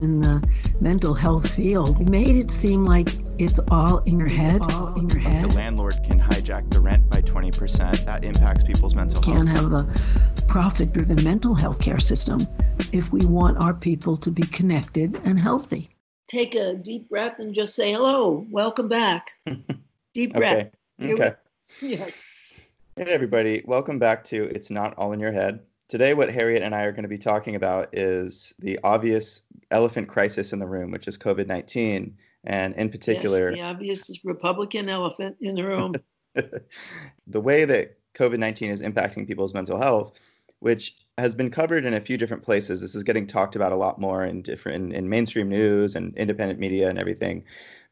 in the mental health field. You made it seem like it's all in your head all in your head. the landlord can hijack the rent by 20% that impacts people's mental health. can't have a profit driven mental health care system if we want our people to be connected and healthy. Take a deep breath and just say hello welcome back. Deep breath. Okay, okay. Yeah. hey everybody. Welcome back to it's not all in your head. Today, what Harriet and I are going to be talking about is the obvious elephant crisis in the room, which is COVID 19. And in particular, yes, the obvious Republican elephant in the room. the way that COVID 19 is impacting people's mental health, which has been covered in a few different places. This is getting talked about a lot more in different in, in mainstream news and independent media and everything.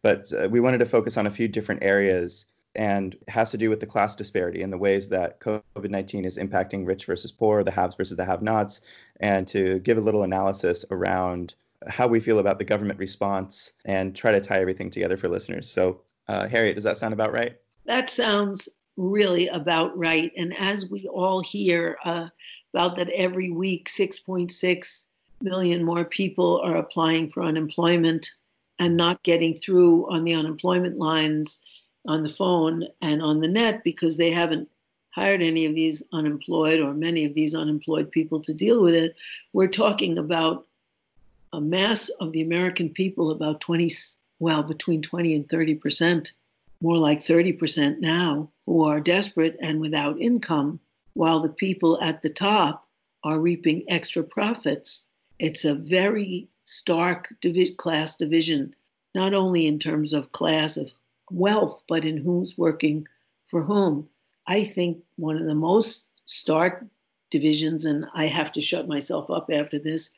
But uh, we wanted to focus on a few different areas and has to do with the class disparity and the ways that COVID 19 is impacting rich versus poor, the haves versus the have nots, and to give a little analysis around how we feel about the government response and try to tie everything together for listeners. So, uh, Harriet, does that sound about right? That sounds really about right. And as we all hear uh, about that every week, 6.6 million more people are applying for unemployment and not getting through on the unemployment lines on the phone and on the net because they haven't hired any of these unemployed or many of these unemployed people to deal with it. We're talking about a mass of the American people, about 20, well, between 20 and 30 percent, more like 30 percent now, who are desperate and without income, while the people at the top are reaping extra profits. It's a very stark divi- class division, not only in terms of class of wealth, but in who's working for whom. I think one of the most stark divisions, and I have to shut myself up after this,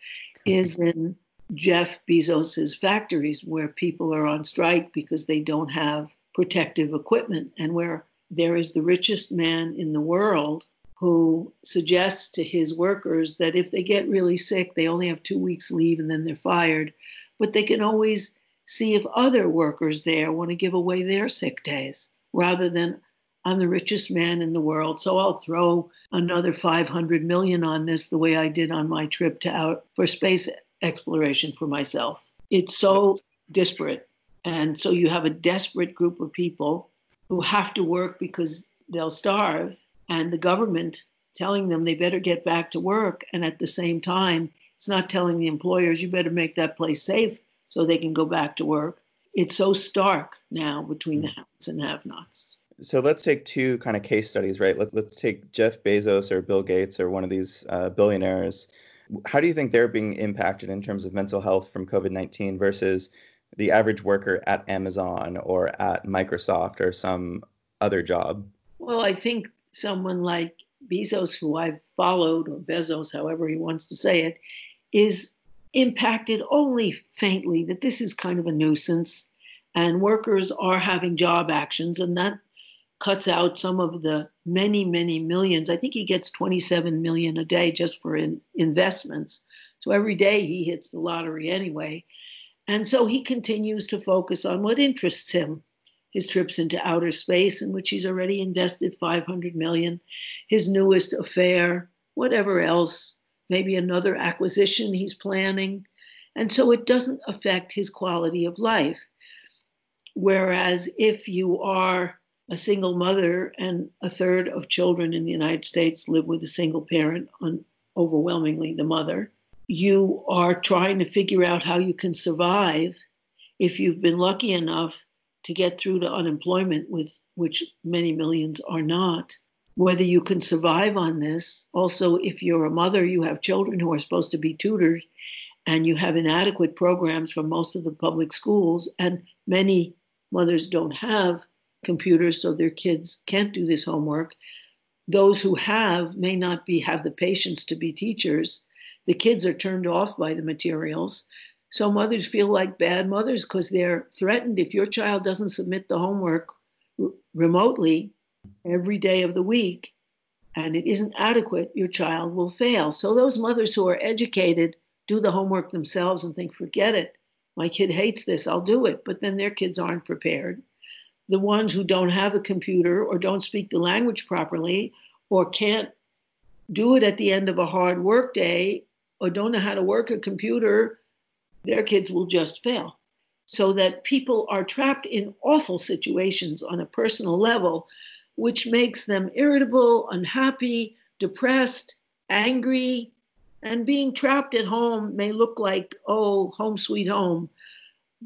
is in Jeff Bezos's factories where people are on strike because they don't have protective equipment and where there is the richest man in the world who suggests to his workers that if they get really sick, they only have two weeks leave and then they're fired. But they can always see if other workers there want to give away their sick days rather than I'm the richest man in the world, so I'll throw another 500 million on this the way I did on my trip to out for space exploration for myself. It's so disparate. And so you have a desperate group of people who have to work because they'll starve and the government telling them they better get back to work and at the same time it's not telling the employers you better make that place safe so they can go back to work. It's so stark now between the haves and have-nots. So let's take two kind of case studies, right? Let, let's take Jeff Bezos or Bill Gates or one of these uh, billionaires. How do you think they're being impacted in terms of mental health from COVID 19 versus the average worker at Amazon or at Microsoft or some other job? Well, I think someone like Bezos, who I've followed, or Bezos, however he wants to say it, is impacted only faintly that this is kind of a nuisance and workers are having job actions and that cuts out some of the many many millions i think he gets 27 million a day just for in investments so every day he hits the lottery anyway and so he continues to focus on what interests him his trips into outer space in which he's already invested 500 million his newest affair whatever else maybe another acquisition he's planning. And so it doesn't affect his quality of life. Whereas if you are a single mother and a third of children in the United States live with a single parent, on overwhelmingly the mother, you are trying to figure out how you can survive if you've been lucky enough to get through to unemployment with which many millions are not whether you can survive on this. Also, if you're a mother, you have children who are supposed to be tutored, and you have inadequate programs from most of the public schools, and many mothers don't have computers, so their kids can't do this homework. Those who have may not be have the patience to be teachers. The kids are turned off by the materials. So mothers feel like bad mothers because they're threatened if your child doesn't submit the homework r- remotely every day of the week and it isn't adequate, your child will fail. So those mothers who are educated do the homework themselves and think, forget it. My kid hates this, I'll do it. But then their kids aren't prepared. The ones who don't have a computer or don't speak the language properly or can't do it at the end of a hard work day or don't know how to work a computer their kids will just fail. So that people are trapped in awful situations on a personal level, which makes them irritable, unhappy, depressed, angry, and being trapped at home may look like, oh, home sweet home.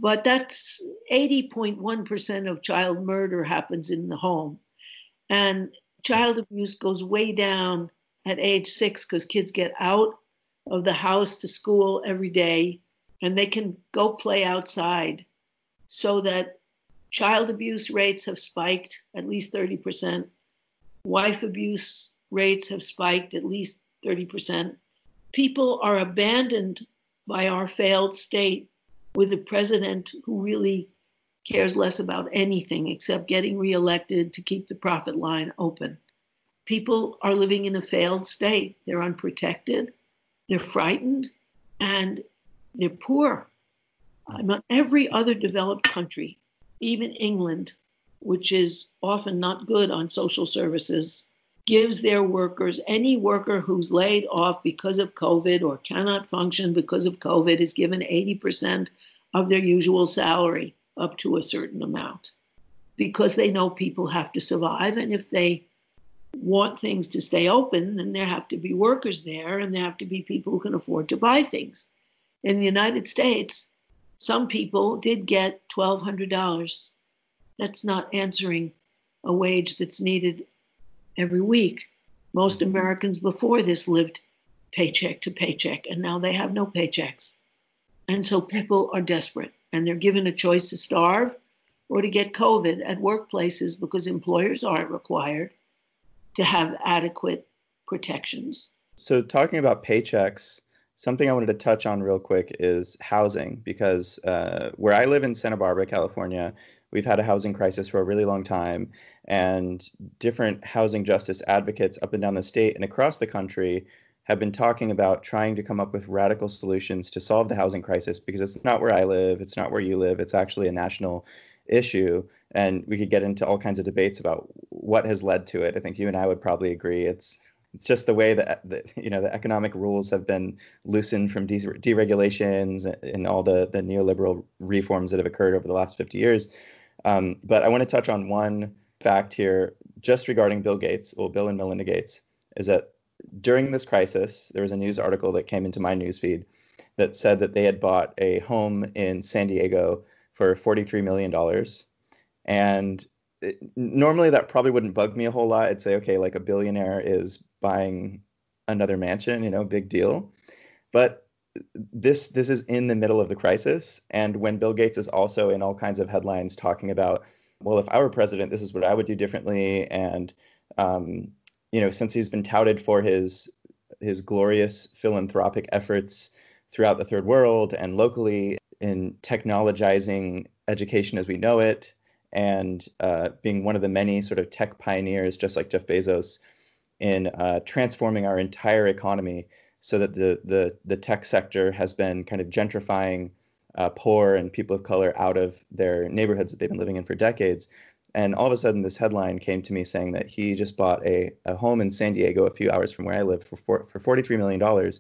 But that's 80.1% of child murder happens in the home. And child abuse goes way down at age six because kids get out of the house to school every day and they can go play outside so that child abuse rates have spiked at least 30%. Wife abuse rates have spiked at least 30% people are abandoned by our failed state with a president who really cares less about anything except getting reelected to keep the profit line open. People are living in a failed state. They're unprotected, they're frightened, and they're poor. Um, every other developed country, even England, which is often not good on social services, gives their workers, any worker who's laid off because of COVID or cannot function because of COVID, is given 80% of their usual salary up to a certain amount because they know people have to survive. And if they want things to stay open, then there have to be workers there and there have to be people who can afford to buy things. In the United States, some people did get $1,200. That's not answering a wage that's needed every week. Most. Americans before this lived paycheck to paycheck, and now they have no paychecks. And so people are desperate and they're given a choice to starve or to get COVID at workplaces because employers aren't required to have adequate protections. So, talking about paychecks, something I wanted to touch on real quick is housing because uh, where I live in Santa Barbara, California, We've had a housing crisis for a really long time, and different housing justice advocates up and down the state and across the country have been talking about trying to come up with radical solutions to solve the housing crisis because it's not where I live, it's not where you live, it's actually a national issue. And we could get into all kinds of debates about what has led to it. I think you and I would probably agree it's it's just the way that, you know the economic rules have been loosened from de- deregulations and all the the neoliberal reforms that have occurred over the last 50 years um, but I want to touch on one fact here, just regarding Bill Gates, well, Bill and Melinda Gates, is that during this crisis, there was a news article that came into my newsfeed that said that they had bought a home in San Diego for $43 million. And it, normally that probably wouldn't bug me a whole lot. I'd say, okay, like a billionaire is buying another mansion, you know, big deal. But this this is in the middle of the crisis, and when Bill Gates is also in all kinds of headlines talking about, well, if I were president, this is what I would do differently, and um, you know, since he's been touted for his his glorious philanthropic efforts throughout the third world and locally in technologizing education as we know it and uh, being one of the many sort of tech pioneers, just like Jeff Bezos, in uh, transforming our entire economy so that the the the tech sector has been kind of gentrifying uh, poor and people of color out of their neighborhoods that they've been living in for decades. And all of a sudden, this headline came to me saying that he just bought a, a home in San Diego, a few hours from where I live, for four, for $43 million.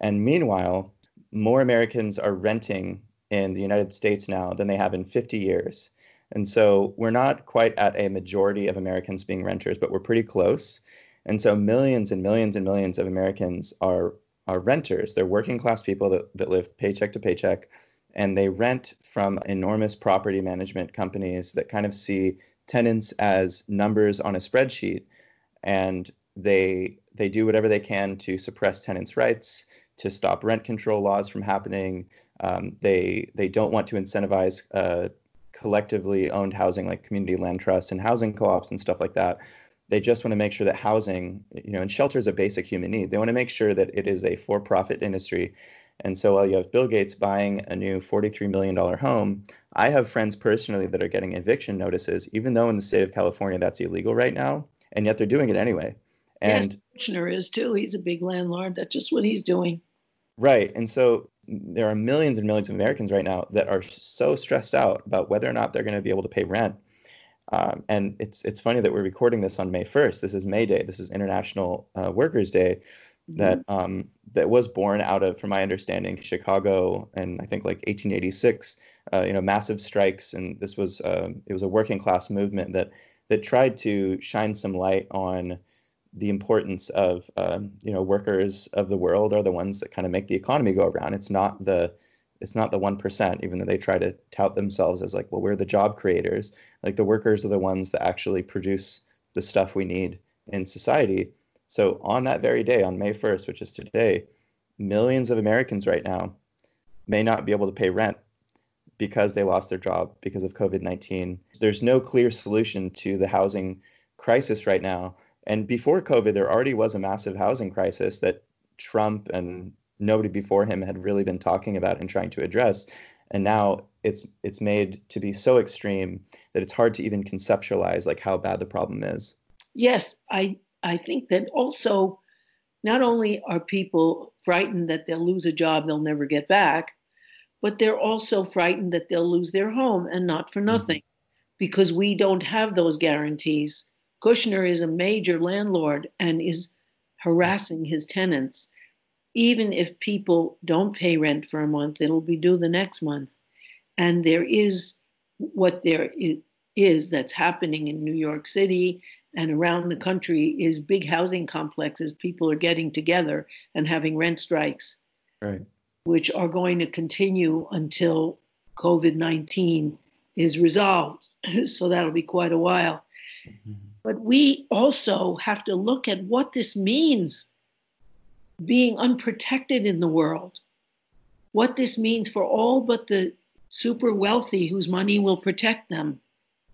And meanwhile, more Americans are renting in the United States now than they have in 50 years. And so we're not quite at a majority of Americans being renters, but we're pretty close. And so millions and millions and millions of Americans are are renters. They're working class people that, that live paycheck to paycheck and they rent from enormous property management companies that kind of see tenants as numbers on a spreadsheet and they they do whatever they can to suppress tenants' rights, to stop rent control laws from happening. Um, they they don't want to incentivize uh, collectively owned housing like community land trusts and housing co-ops and stuff like that they just want to make sure that housing, you know, and shelter is a basic human need. They want to make sure that it is a for-profit industry. And so while you have Bill Gates buying a new $43 million home, I have friends personally that are getting eviction notices, even though in the state of California that's illegal right now, and yet they're doing it anyway. And yes, Kushner is too. He's a big landlord. That's just what he's doing. Right. And so there are millions and millions of Americans right now that are so stressed out about whether or not they're going to be able to pay rent um, and it's it's funny that we're recording this on May 1st. This is May Day. This is International uh, Workers' Day. that um, that was born out of, from my understanding, Chicago and I think like 1886. Uh, you know, massive strikes, and this was uh, it was a working class movement that that tried to shine some light on the importance of um, you know workers of the world are the ones that kind of make the economy go around. It's not the it's not the one percent, even though they try to tout themselves as like, well, we're the job creators. Like the workers are the ones that actually produce the stuff we need in society. So on that very day, on May 1st, which is today, millions of Americans right now may not be able to pay rent because they lost their job because of COVID 19. There's no clear solution to the housing crisis right now. And before COVID, there already was a massive housing crisis that Trump and nobody before him had really been talking about and trying to address. And now it's it's made to be so extreme that it's hard to even conceptualize like how bad the problem is. Yes, I I think that also not only are people frightened that they'll lose a job they'll never get back, but they're also frightened that they'll lose their home and not for mm-hmm. nothing mm-hmm. because we don't have those guarantees. Kushner is a major landlord and is harassing his tenants. Even if people don't pay rent for a month, it'll be due the next month. And there is what there is that's happening in New York City and around the country is big housing complexes. People are getting together and having rent strikes, right. which are going to continue until COVID 19 is resolved. so that'll be quite a while. Mm-hmm. But we also have to look at what this means being unprotected in the world, what this means for all but the super wealthy whose money will protect them.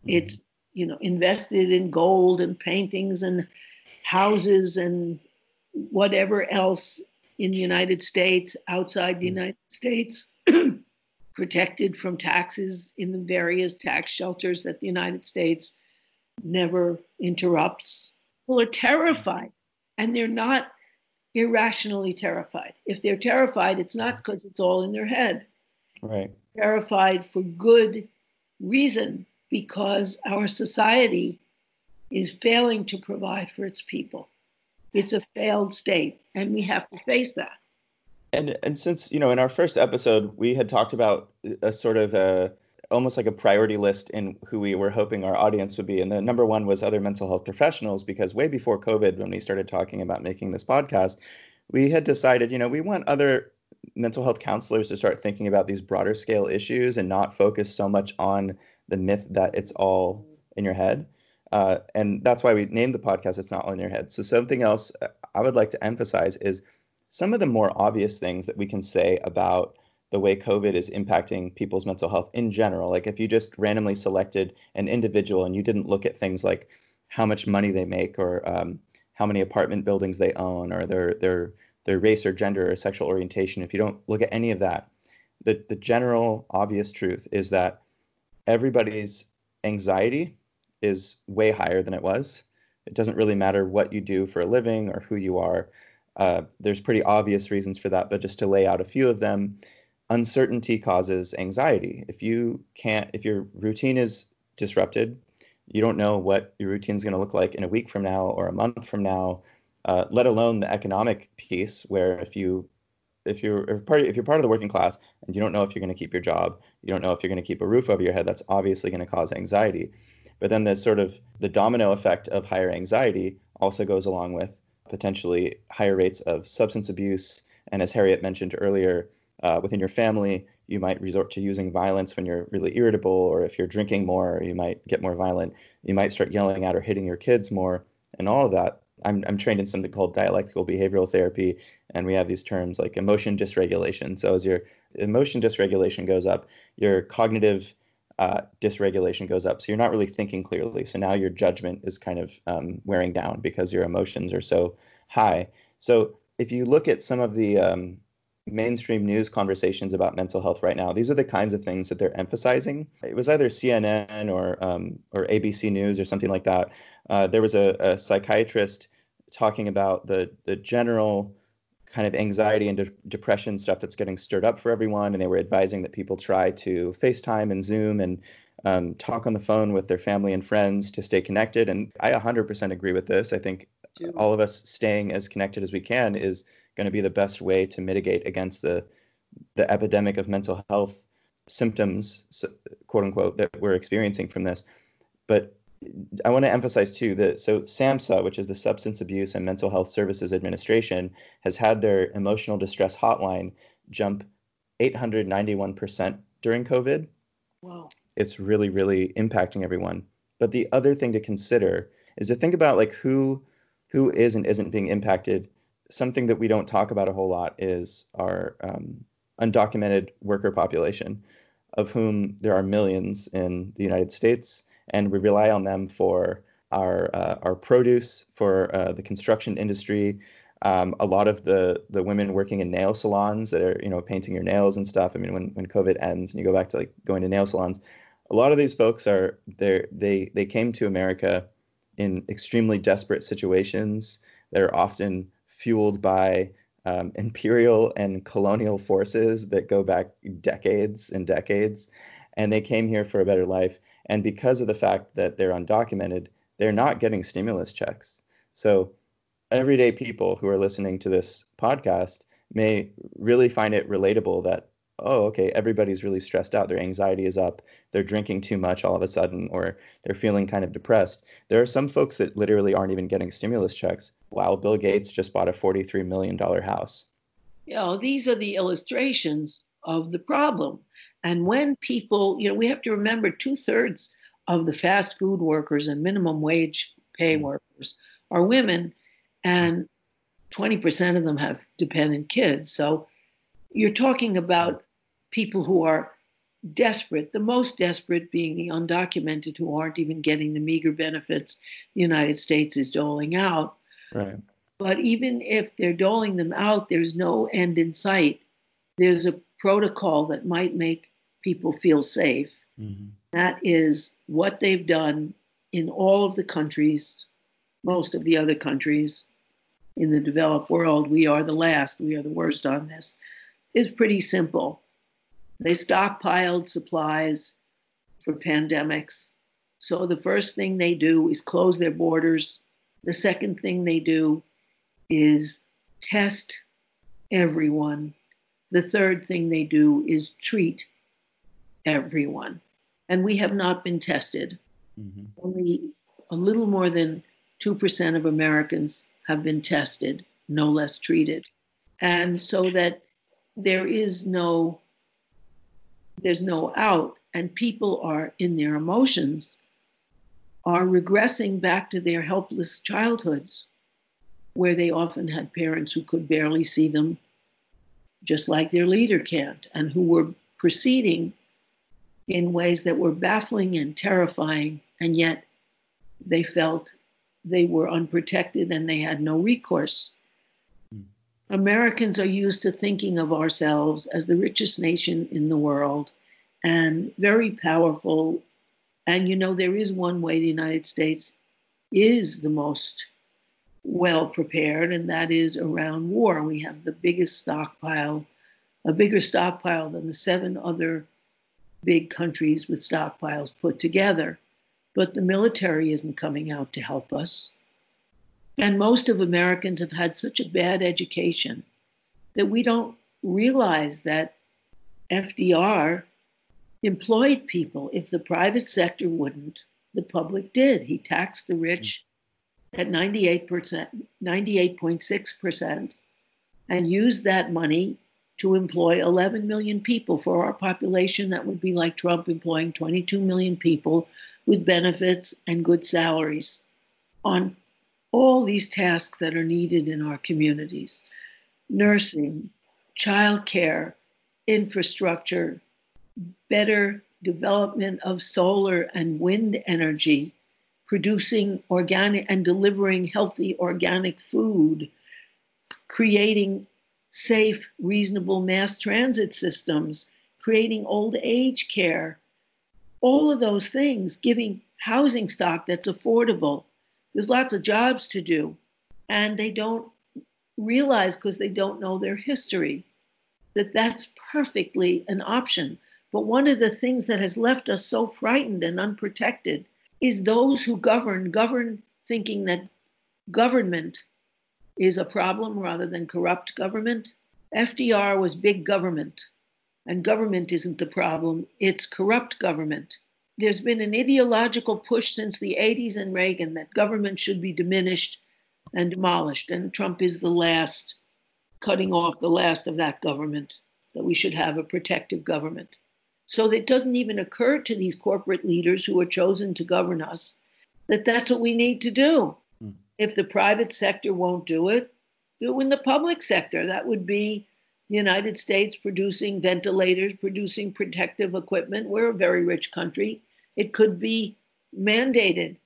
Mm-hmm. It's you know, invested in gold and paintings and houses and whatever else in the United States, outside the United States, protected from taxes in the various tax shelters that the United States never interrupts. People are terrified, and they're not irrationally terrified. If they're terrified, it's not because it's all in their head. Right. Terrified for good reason because our society is failing to provide for its people. It's a failed state, and we have to face that. And and since you know, in our first episode, we had talked about a sort of a almost like a priority list in who we were hoping our audience would be. And the number one was other mental health professionals, because way before COVID, when we started talking about making this podcast, we had decided, you know, we want other mental health counselors to start thinking about these broader scale issues and not focus so much on the myth that it's all in your head. Uh, and that's why we named the podcast It's Not All in Your Head. So, something else I would like to emphasize is some of the more obvious things that we can say about the way COVID is impacting people's mental health in general. Like, if you just randomly selected an individual and you didn't look at things like how much money they make or um, how many apartment buildings they own or their, their, their race or gender or sexual orientation, if you don't look at any of that, the, the general obvious truth is that everybody's anxiety is way higher than it was. It doesn't really matter what you do for a living or who you are. Uh, there's pretty obvious reasons for that, but just to lay out a few of them, uncertainty causes anxiety. If you can't, if your routine is disrupted, you don't know what your routine is going to look like in a week from now or a month from now, uh, let alone the economic piece, where if you if you're if part if you're part of the working class and you don't know if you're going to keep your job, you don't know if you're going to keep a roof over your head, that's obviously going to cause anxiety. But then the sort of the domino effect of higher anxiety also goes along with potentially higher rates of substance abuse. And as Harriet mentioned earlier, uh, within your family, you might resort to using violence when you're really irritable, or if you're drinking more, you might get more violent. You might start yelling at or hitting your kids more, and all of that I'm, I'm trained in something called dialectical behavioral therapy, and we have these terms like emotion dysregulation. So as your emotion dysregulation goes up, your cognitive uh, dysregulation goes up. So you're not really thinking clearly. So now your judgment is kind of um, wearing down because your emotions are so high. So if you look at some of the um, mainstream news conversations about mental health right now, these are the kinds of things that they're emphasizing. It was either CNN or um, or ABC News or something like that uh, there was a, a, psychiatrist talking about the the general kind of anxiety and de- depression stuff that's getting stirred up for everyone, and they were advising that people try to FaceTime and Zoom and um, talk on the phone with their family and friends to stay connected. And I 100% agree with this. I think all of us staying as connected as we can is going to be the best way to mitigate against the the epidemic of mental health symptoms, quote unquote, that we're experiencing from this. But I want to emphasize too that so SAMHSA, which is the Substance Abuse and Mental Health Services Administration, has had their emotional distress hotline jump 891% during COVID. Wow. It's really, really impacting everyone. But the other thing to consider is to think about like who who is and isn't being impacted. Something that we don't talk about a whole lot is our um, undocumented worker population, of whom there are millions in the United States, and we rely on them for our uh, our produce, for uh, the construction industry. Um, a lot of the the women working in nail salons that are you know painting your nails and stuff. I mean, when when COVID ends and you go back to like going to nail salons, a lot of these folks are they they they came to America in extremely desperate situations. They're often fueled by um, imperial and colonial forces that go back decades and decades. And they came here for a better life. And because of the fact that they're undocumented, they're not getting stimulus checks. So, everyday people who are listening to this podcast may really find it relatable that oh, okay, everybody's really stressed out. Their anxiety is up. They're drinking too much all of a sudden, or they're feeling kind of depressed. There are some folks that literally aren't even getting stimulus checks. Wow, Bill Gates just bought a $43 million house. You know, these are the illustrations of the problem. And when people, you know, we have to remember two thirds of the fast food workers and minimum wage pay mm-hmm. workers are women, and 20% of them have dependent kids. So you're talking about people who are desperate, the most desperate being the undocumented who aren't even getting the meager benefits the United States is doling out. Right. But even if they're doling them out, there's no end in sight. There's a protocol that might make people feel safe. Mm-hmm. That is what they've done in all of the countries, most of the other countries in the developed world. We are the last, we are the worst on this. It's pretty simple they stockpiled supplies for pandemics. So the first thing they do is close their borders. The second thing they do is test everyone. The third thing they do is treat everyone. And we have not been tested. Mm-hmm. Only a little more than 2% of Americans have been tested, no less treated. And so that there is no there's no out, and people are in their emotions, are regressing back to their helpless childhoods, where they often had parents who could barely see them, just like their leader can't, and who were proceeding in ways that were baffling and terrifying, and yet they felt they were unprotected and they had no recourse. Americans are used to thinking of ourselves as the richest nation in the world and very powerful. And you know, there is one way the United States is the most well prepared, and that is around war. We have the biggest stockpile, a bigger stockpile than the seven other big countries with stockpiles put together. But the military isn't coming out to help us. And most of Americans have had such a bad education that we don't realize that FDR employed people. If the private sector wouldn't, the public did. He taxed the rich mm. at 98%, 98.6%, and used that money to employ 11 million people. For our population, that would be like Trump employing 22 million people with benefits and good salaries on all these tasks that are needed in our communities. Nursing, childcare, infrastructure, better development of solar and wind energy, producing organic and delivering healthy organic food, creating safe, reasonable mass transit systems, creating old age care, all of those things, giving housing stock that's affordable, there's lots of jobs to do, and they don't realize because they don't know their history that that's perfectly an option. But one of the things that has left us so frightened and unprotected is those who govern govern thinking that government is a problem rather than corrupt government. FDR was big government, and government isn't the problem, it's corrupt government. There's been an ideological push since the 80s and Reagan that government should be diminished and demolished, and Trump is the last, cutting off the last of that government, that we should have a protective government. So it doesn't even occur to these corporate leaders who are chosen to govern us that that's what we need to do. Mm. If the private sector won't do it, do it in the public sector. That would be the United States producing ventilators, producing protective equipment. We're a very rich country. It could be mandated,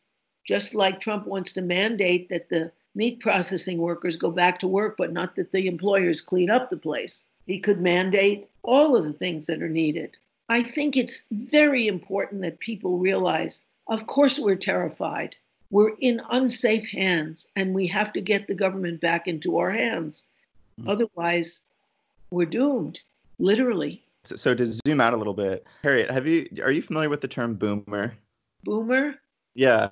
just like Trump wants to mandate that the meat processing workers go back to work, but not that the employers clean up the place. He could mandate all of the things that are needed. I think it's very important that people realize of course, we're terrified. We're in unsafe hands, and we have to get the government back into our hands. Mm. Otherwise, we're doomed, literally. So, so, to zoom out a little bit, Harriet, have you are you familiar with the term boomer? Boomer? Yeah.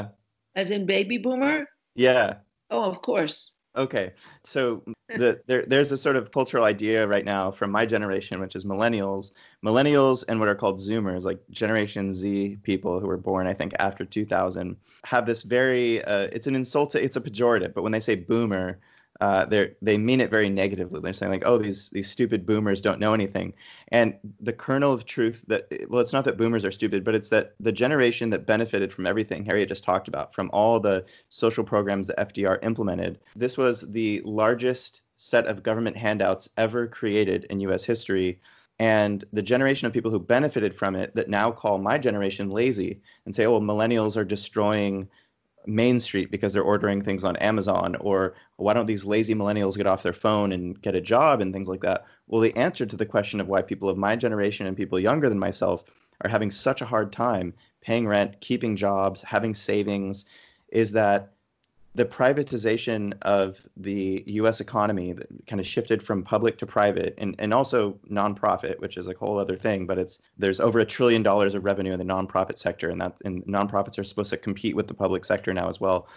As in baby boomer? Yeah. Oh, of course. Okay, so the, there, there's a sort of cultural idea right now from my generation, which is millennials, millennials, and what are called Zoomers, like Generation Z people who were born, I think, after 2000, have this very, uh, it's an insult, to, it's a pejorative, but when they say Boomer, uh, they they mean it very negatively. They're saying like, oh, these these stupid boomers don't know anything. And the kernel of truth that well, it's not that boomers are stupid, but it's that the generation that benefited from everything Harriet just talked about, from all the social programs that FDR implemented. This was the largest set of government handouts ever created in U.S. history. And the generation of people who benefited from it that now call my generation lazy and say, oh, millennials are destroying Main Street because they're ordering things on Amazon, or why don't these lazy millennials get off their phone and get a job and things like that? Well, the answer to the question of why people of my generation and people younger than myself are having such a hard time paying rent, keeping jobs, having savings is that the privatization of the U.S. economy that kind of shifted from public to private, and, and also nonprofit, which is a whole other thing. But it's there's over a trillion dollars of revenue in the nonprofit sector, and that and nonprofits are supposed to compete with the public sector now as well.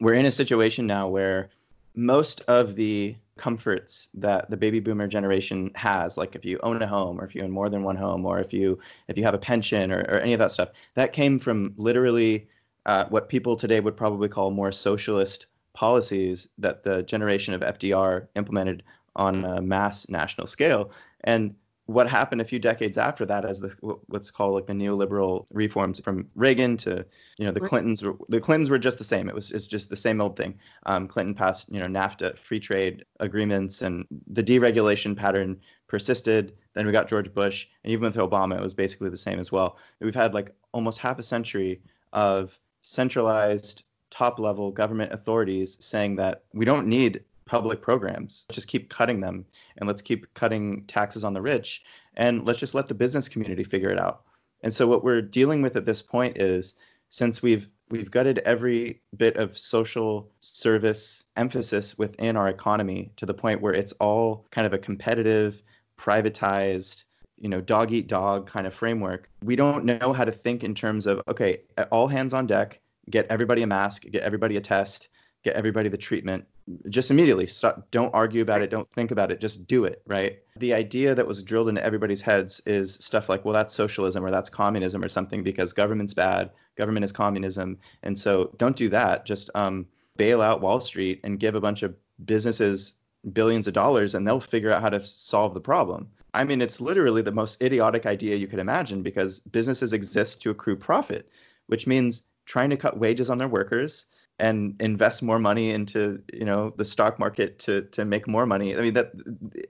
We're in a situation now where most of the comforts that the baby boomer generation has like if you own a home or if you own more than one home or if you if you have a pension or, or any of that stuff that came from literally uh, what people today would probably call more socialist policies that the generation of FDR implemented on a mass national scale. And what happened a few decades after that as the what's called like the neoliberal reforms from Reagan to you know the Clintons were, the Clintons were just the same. It was it's just the same old thing. Um, Clinton passed you know NAFTA free trade agreements and the deregulation pattern persisted. Then we got George Bush and even with Obama it was basically the same as well. We've had like almost half a century of centralized top level government authorities saying that we don't need public programs. Just keep cutting them and let's keep cutting taxes on the rich and let's just let the business community figure it out. And so what we're dealing with at this point is since we've we've gutted every bit of social service emphasis within our economy to the point where it's all kind of a competitive, privatized, you know dog eat dog kind of framework we don't know how to think in terms of okay all hands on deck get everybody a mask get everybody a test get everybody the treatment just immediately. Stop don't argue about it don't think about it just do it right? The idea that was drilled into everybody's heads is stuff like well that's socialism or that's communism or something because government's bad government is communism. And so don't do that. Just um, bail out wall street and give a bunch of businesses billions of dollars and they'll figure out how to solve the problem I mean, it's literally the most idiotic idea you could imagine because businesses exist to accrue profit, which means trying to cut wages on their workers and invest more money into you know the stock market to to make more money. I mean that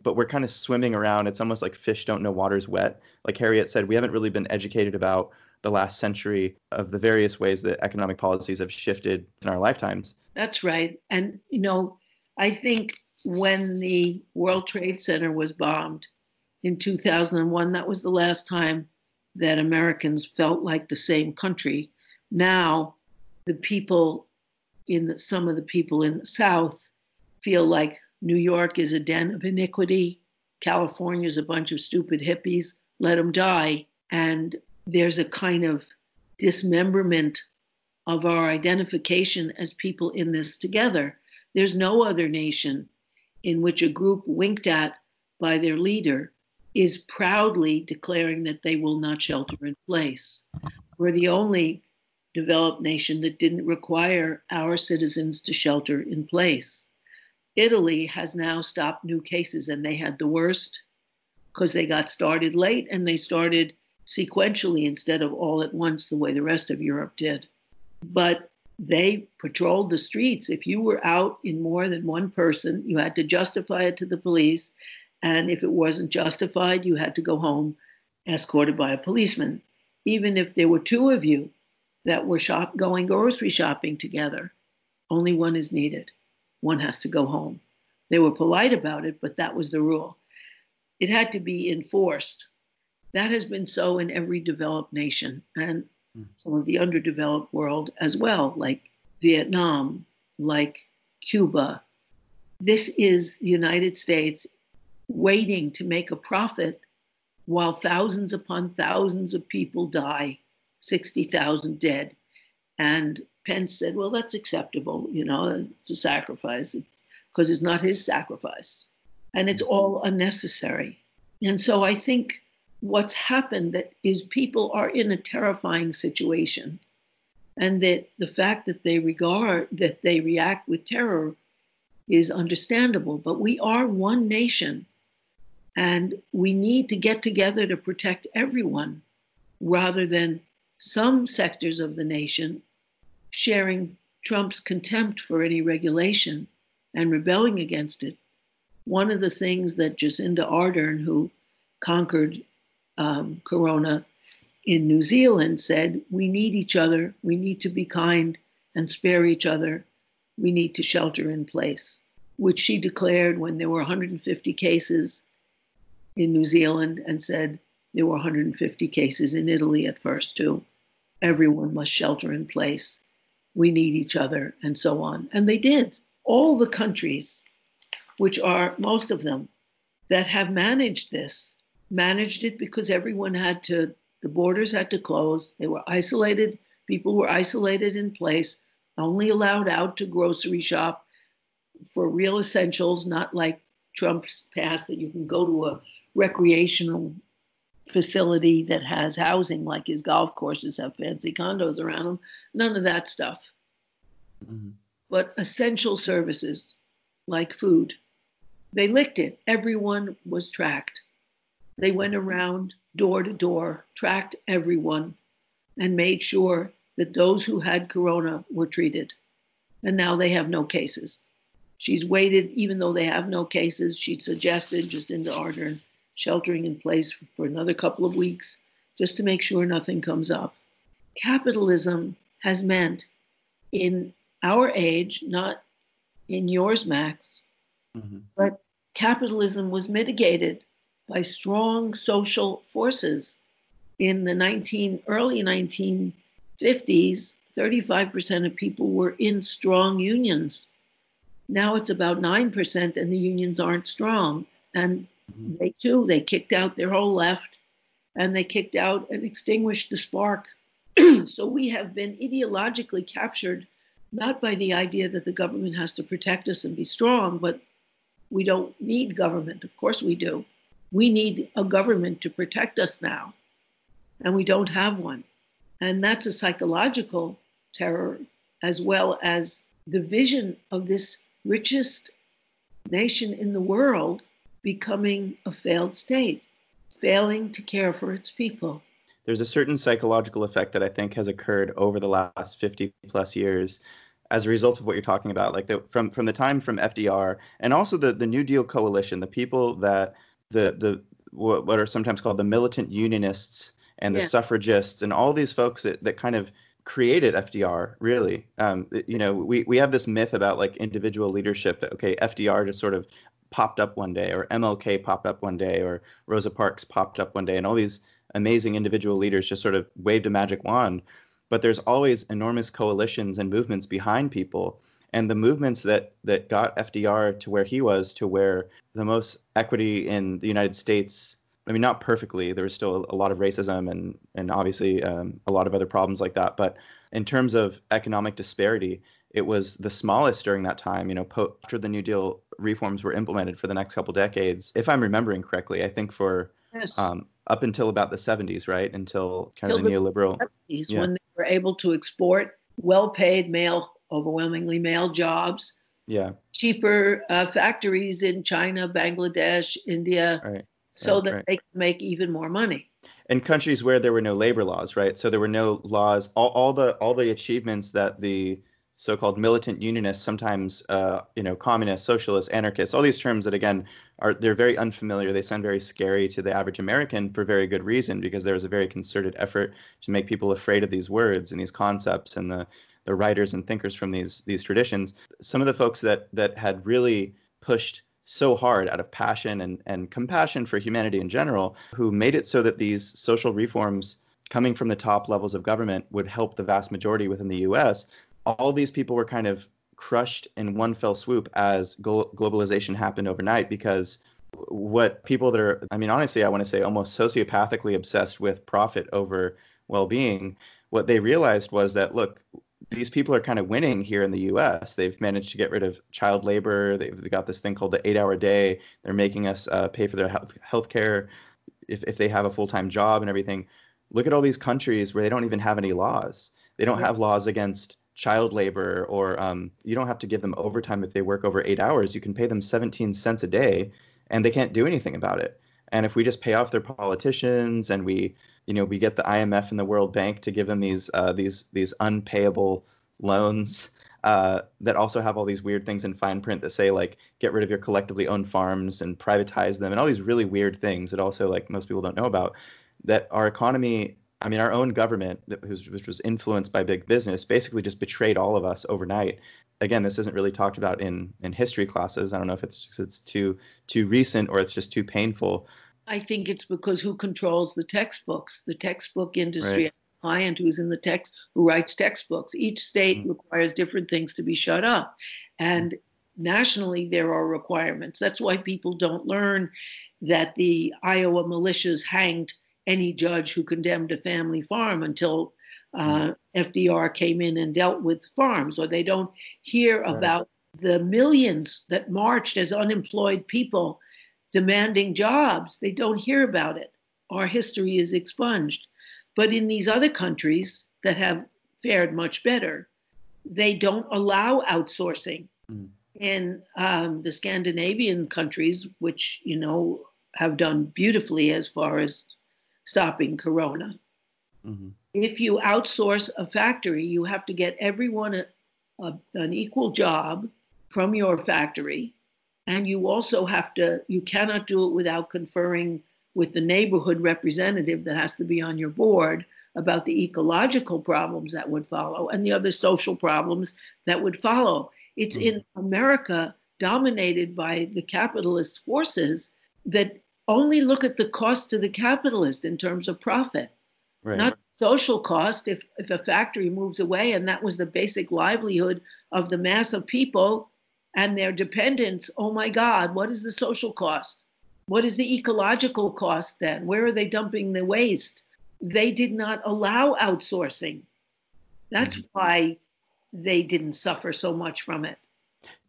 but we're kind of swimming around. It's almost like fish don't know water's wet. Like harriet said we haven't really been educated about the last century of the various ways that economic policies have shifted in our lifetimes. That's right. And you know i think when the world trade center was bombed in 2001. That was the last time that Americans felt like the same country. Now, the people in the, some of the people in the South feel like New York is a den of iniquity, California is a bunch of stupid hippies, let them die. And there's a kind of dismemberment of our identification as people in this together. There's no other nation in which a group winked at by their leader is proudly declaring that they will not shelter in place. We're the only developed nation that didn't require our citizens to shelter in place. Italy has now stopped new cases, and they had the worst because they got started late and they started sequentially instead of all at once the way the rest of Europe did. But they patrolled the streets. If you were out in more than one person, you had to justify it to the police. And if it wasn't justified, you had to go home escorted by a policeman. Even if there were two of you that were shop going grocery shopping together, only one is needed. One has to go home. They were polite about it, but that was the rule. It had to be enforced. That has been so in every developed nation and mm. some of the underdeveloped world as well, like Vietnam, like Cuba. This is the United States waiting to make a profit while thousands upon thousands of people die, 60,000 dead. And Pence said, well, that's acceptable, you know, a sacrifice because it's not his sacrifice. And it's all unnecessary. And so I think what's happened that is people are in a terrifying situation. And that the fact that they regard, that they react with terror is understandable. But we are one nation and we need to get together to protect everyone rather than some sectors of the nation sharing Trump's contempt for any regulation and rebelling against it. One of the things that Jacinda Ardern, who conquered um, Corona in New Zealand, said we need each other, we need to be kind and spare each other, we need to shelter in place, which she declared when there were 150 cases in New Zealand and said there were 150 cases in Italy at first, too. Everyone must shelter in place. We need each other, and so on. And they did. All the countries, which are most of them, that have managed this, managed it because everyone had to, the borders had to close. They were isolated. People were isolated in place, only allowed out to grocery shop for real essentials, not like Trump's passed that you can go to a recreational facility that has housing, like his golf courses have fancy condos around them. None of that stuff. Mm-hmm. But essential services like food, they licked it. Everyone was tracked. They went around door to door, tracked everyone, and made sure that those who had corona were treated. And now they have no cases. She's waited, even though they have no cases, she suggested, Jacinda Ardern, sheltering in place for another couple of weeks just to make sure nothing comes up. Capitalism has meant in our age, not in yours, Max, mm-hmm. but capitalism was mitigated by strong social forces. In the 19, early 1950s, 35% of people were in strong unions. Now it's about 9%, and the unions aren't strong. And Mm-hmm. They too, they kicked out their whole left and they kicked out and extinguished the spark. so we have been ideologically captured not by the idea that the government has to protect us and be strong, but we don't need government. Of course we do. We need a government to protect us now, and we don't have one. And that's a psychological terror as well as the vision of this richest nation in the world becoming a failed state, failing to care for its people. There's a certain psychological effect that I think has occurred over the last 50 plus years as a result of what you're talking about, like the, from from the time from FDR and also the the New Deal coalition, the people that the the what, what are sometimes called the militant unionists and the yeah. suffragists and all these folks that, that kind of created FDR really. Um, you know, we, we have this myth about like individual leadership that okay, FDR just sort of popped up one day, or MLK popped up one day, or Rosa Parks popped up one day, and all these amazing individual leaders just sort of waved a magic wand. But there's always enormous coalitions and movements behind people. And the movements that, that got FDR to where he was, to where the most equity in the United States I mean, not perfectly. There was still a lot of racism and and obviously um, a lot of other problems like that. But in terms of economic disparity, it was the smallest during that time. You know, po- after the New Deal reforms were implemented for the next couple decades, if I'm remembering correctly, I think for yes. um, up until about the 70s, right, until kind of the, the neoliberal 70s, yeah. when they were able to export well-paid male, overwhelmingly male jobs. Yeah. Cheaper uh, factories in China, Bangladesh, India, right. so right, that right. they can make even more money in countries where there were no labor laws, right? So there were no laws. All, all the all the achievements that the so-called militant unionists, sometimes uh, you know communists, socialists, anarchists, all these terms that again are they're very unfamiliar. They sound very scary to the average American for very good reason because there was a very concerted effort to make people afraid of these words and these concepts and the the writers and thinkers from these these traditions. Some of the folks that that had really pushed so hard out of passion and, and compassion for humanity in general, who made it so that these social reforms coming from the top levels of government would help the vast majority within the US. All these people were kind of crushed in one fell swoop as globalization happened overnight because what people that are, I mean, honestly, I want to say almost sociopathically obsessed with profit over well being, what they realized was that, look, these people are kind of winning here in the U.S. They've managed to get rid of child labor. They've got this thing called the eight-hour day. They're making us uh, pay for their health health care if if they have a full-time job and everything. Look at all these countries where they don't even have any laws. They don't have laws against child labor, or um, you don't have to give them overtime if they work over eight hours. You can pay them 17 cents a day, and they can't do anything about it. And if we just pay off their politicians and we you know we get the IMF and the World Bank to give them these uh, these these unpayable loans uh, that also have all these weird things in fine print that say like get rid of your collectively owned farms and privatize them and all these really weird things that also like most people don't know about that our economy I mean, our own government, which was influenced by big business, basically just betrayed all of us overnight. Again, this isn't really talked about in in history classes. I don't know if it's it's too too recent or it's just too painful. I think it's because who controls the textbooks? The textbook industry, right. client who's in the text, who writes textbooks. Each state mm-hmm. requires different things to be shut up. And nationally, there are requirements. That's why people don't learn that the Iowa militias hanged any judge who condemned a family farm until uh, mm-hmm. FDR came in and dealt with farms, or they don't hear right. about the millions that marched as unemployed people demanding jobs. They don't hear about it. Our history is expunged. But in these other countries that have fared much better, they don't allow outsourcing. Mm. In um, the Scandinavian countries, which you know have done beautifully as far as stopping corona, mm-hmm. if you outsource a factory, you have to get everyone a, a, an equal job from your factory and you also have to, you cannot do it without conferring with the neighborhood representative that has to be on your board about the ecological problems that would follow and the other social problems that would follow. It's mm-hmm. in America dominated by the capitalist forces that only look at the cost to the capitalist in terms of profit, right. not social cost. If, if a factory moves away and that was the basic livelihood of the mass of people, and their dependents, oh my God, what is the social cost? What is the ecological cost then? Where are they dumping the waste? They did not allow outsourcing. That's mm-hmm. why they didn't suffer so much from it.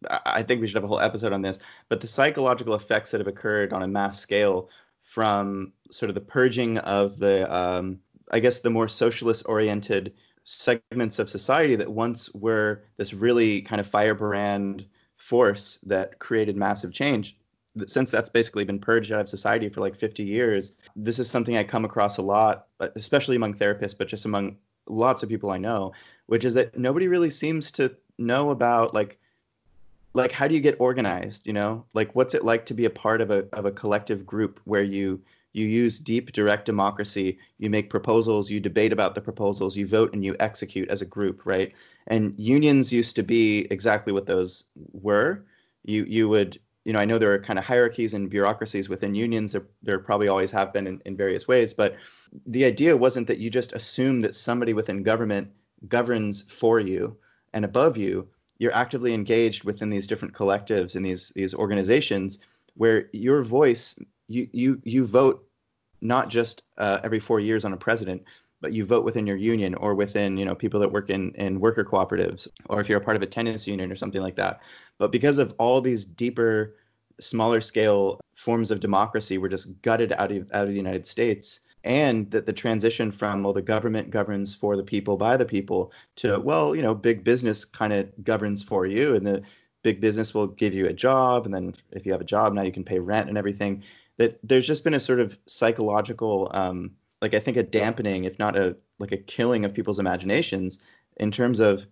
I think we should have a whole episode on this, but the psychological effects that have occurred on a mass scale from sort of the purging of the, um, I guess, the more socialist oriented segments of society that once were this really kind of firebrand force that created massive change since that's basically been purged out of society for like 50 years this is something i come across a lot especially among therapists but just among lots of people i know which is that nobody really seems to know about like like how do you get organized you know? Like what's it like to be a part of a of a collective group where you you use deep direct democracy you make proposals you debate about the proposals you vote and you execute as a group right? And unions used to be exactly what those were. You you would you know i know there are kind of hierarchies and bureaucracies within unions. There, there probably always have been in, in various ways but the idea wasn't that you just assume that somebody within government governs for you and above you you're actively engaged within these different collectives and these these organizations where your voice you you you vote not just uh, every four years on a president, but you vote within your union or within you know people that work in in worker cooperatives or if you're a part of a tenants union or something like that. But because of all these deeper, smaller scale forms of democracy, were just gutted out of out of the United States and that the transition from well the government governs for the people by the people to well you know big business kind of governs for you and the big business will give you a job and then if you have a job now you can pay rent and everything. That there's just been a sort of psychological um, like i think a dampening if not a like a killing of people's imaginations in terms of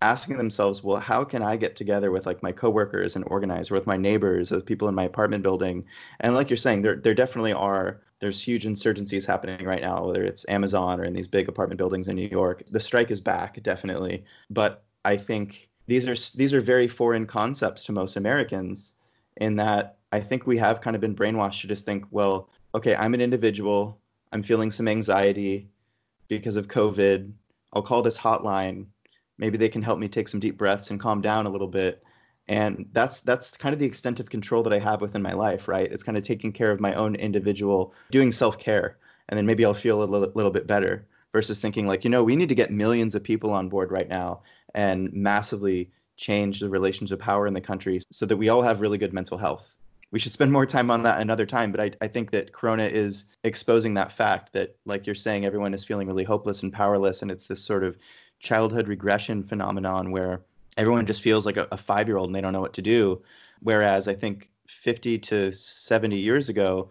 asking themselves well how can i get together with like my coworkers and organize or with my neighbors or people in my apartment building? And like you're saying there there definitely are there's huge insurgencies happening right now, whether it's Amazon or in these big apartment buildings in New York. The strike is back, definitely. But I think these are these are very foreign concepts to most Americans in that I think we have kind of been brainwashed to just think, well, okay, I'm an individual, I'm feeling some anxiety because of COVID. I'll call this hotline. Maybe they can help me take some deep breaths and calm down a little bit and that's that's kind of the extent of control that i have within my life right? It's kind of taking care of my own individual doing self-care and then maybe i'll feel a little, little bit better versus thinking like you know we need to get millions of people on board right now and massively change the relations of power in the country so that we all have really good mental health. We should spend more time on that another time but I, I think that corona is exposing that fact that like you're saying everyone is feeling really hopeless and powerless and it's this sort of childhood regression phenomenon where everyone just feels like a, a five year old and they don't know what to do. Whereas I think 50 to 70 years ago,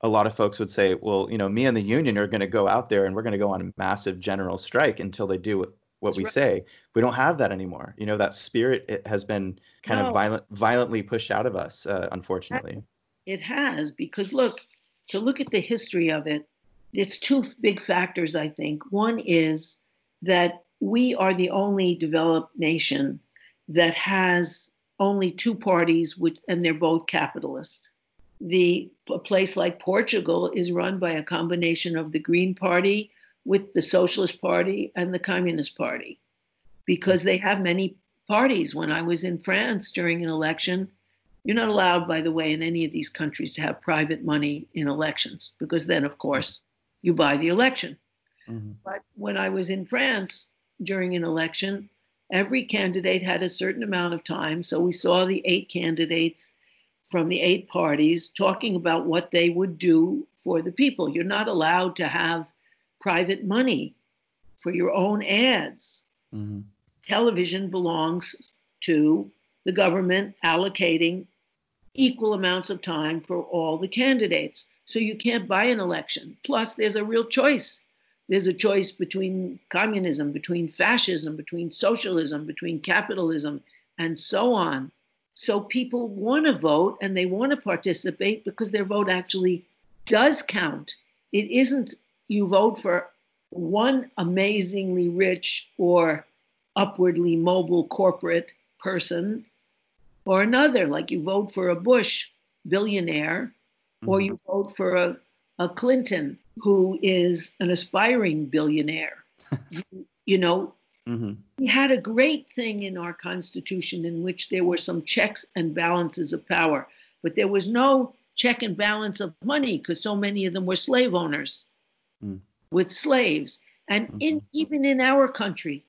a lot of folks would say, well, you know, me and the union are going to go out there and we're going to go on a massive general strike until they do what, what we right. say. We don't have that anymore. You know, that spirit it has been kind no. of violent, violently pushed out of us, uh, unfortunately. It has, because look, to look at the history of it, it's two big factors, I think. One is that we are the only developed nation that has only two parties, which, and they're both capitalist. The a place like Portugal is run by a combination of the Green Party with the Socialist Party and the Communist Party, because they have many parties. When I was in France during an election, you're not allowed, by the way, in any of these countries to have private money in elections, because then, of course, you buy the election. Mm-hmm. But when I was in France during an election, every candidate had a certain amount of time. So we saw the eight candidates from the eight parties talking about what they would do for the people. You're not allowed to have private money for your own ads. Mm-hmm. Television belongs to the government allocating equal amounts of time for all the candidates. So you can't buy an election. Plus, there's a real choice there's a choice between communism, between fascism, between socialism, between capitalism, and so on. So people want to vote and they want to participate because their vote actually does count. It isn't you vote for one amazingly rich or upwardly mobile corporate person or another, like you vote for a Bush billionaire mm-hmm. or you vote for a a Clinton who is an aspiring billionaire. you, you know, mm-hmm. we had a great thing in our Constitution in which there were some checks and balances of power, but there was no check and balance of money because so many of them were slave owners mm. with slaves. And mm-hmm. in even in our country,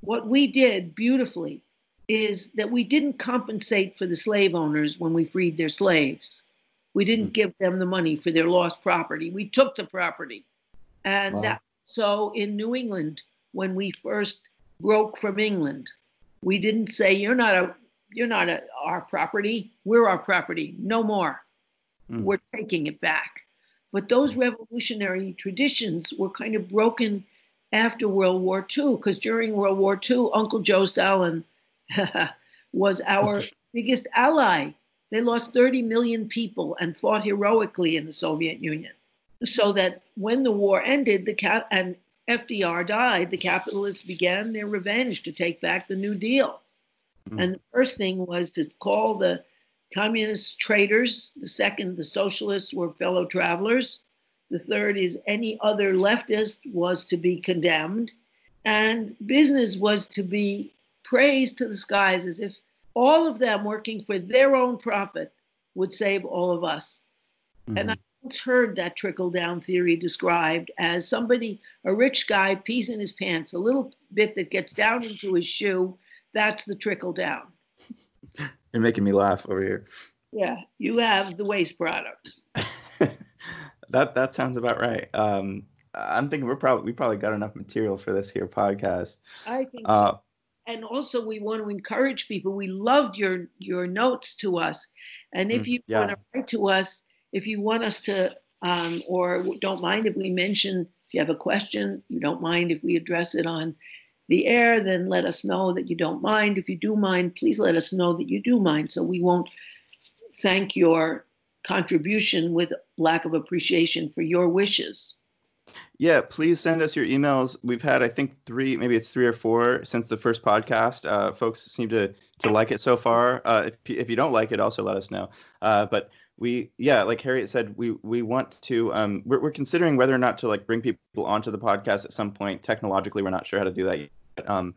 what we did beautifully is that we didn't compensate for the slave owners when we freed their slaves. We didn't hmm. give them the money for their lost property. We took the property. And wow. that, so in New England, when we first broke from England, we didn't say you're not a you're not a, our property. We're our property. No more. Mm. We're taking it back. But those revolutionary traditions were kind of broken after World War II, because during World War II, Uncle Joe Stalin was our biggest ally. They lost 30 million people and fought heroically in the Soviet Union. So that when the war ended, the cap- and FDR died, the capitalists began their revenge to take back the New Deal. Mm-hmm. And the first thing was to call the communist traitors. The second, the socialists were fellow travelers. The third is any other leftist was to be condemned. And business was to be praised to the skies as if all of them working for their own profit would save all of us. Mm-hmm. And I once heard that trickle down theory described as somebody, a rich guy, pees in his pants, a little bit that gets down into his shoe. That's the trickle down. You're making me laugh over here. Yeah, you have the waste product. that that sounds about right. Um, I'm thinking we're probably we probably got enough material for this here podcast. I think uh, so. And also, we want to encourage people. We loved your your notes to us, and if mm, you yeah. want to write to us, if you want us to, um, or don't mind if we mention, if you have a question, you don't mind if we address it on the air, then let us know that you don't mind. If you do mind, please let us know that you do mind, so we won't thank your contribution with lack of appreciation for your wishes. Yeah, please send us your emails. We've had, I think, three, maybe it's three or four since the first podcast. Uh, folks seem to to like it so far. Uh, if if you don't like it, also let us know. Uh, but we, yeah, like Harriet said, we we want to. Um, we're we're considering whether or not to like bring people onto the podcast at some point. Technologically, we're not sure how to do that yet. Um,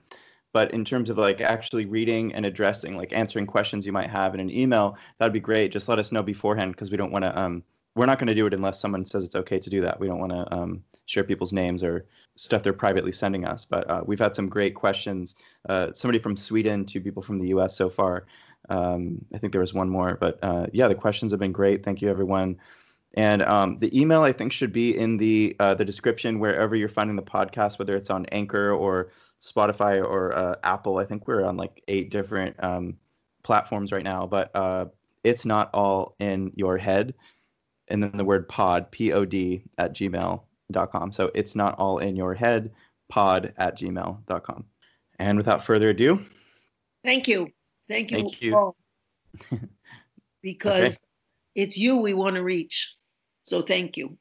but in terms of like actually reading and addressing, like answering questions you might have in an email, that'd be great. Just let us know beforehand because we don't want to. Um, we're not going to do it unless someone says it's okay to do that. We don't want to um, share people's names or stuff they're privately sending us. But uh, we've had some great questions. Uh, somebody from Sweden two people from the U.S. so far. Um, I think there was one more, but uh, yeah, the questions have been great. Thank you, everyone. And um, the email I think should be in the uh, the description wherever you're finding the podcast, whether it's on Anchor or Spotify or uh, Apple. I think we're on like eight different um, platforms right now, but uh, it's not all in your head. And then the word pod, P O D, at gmail.com. So it's not all in your head, pod at gmail.com. And without further ado, thank you. Thank you. Thank you. because okay. it's you we want to reach. So thank you.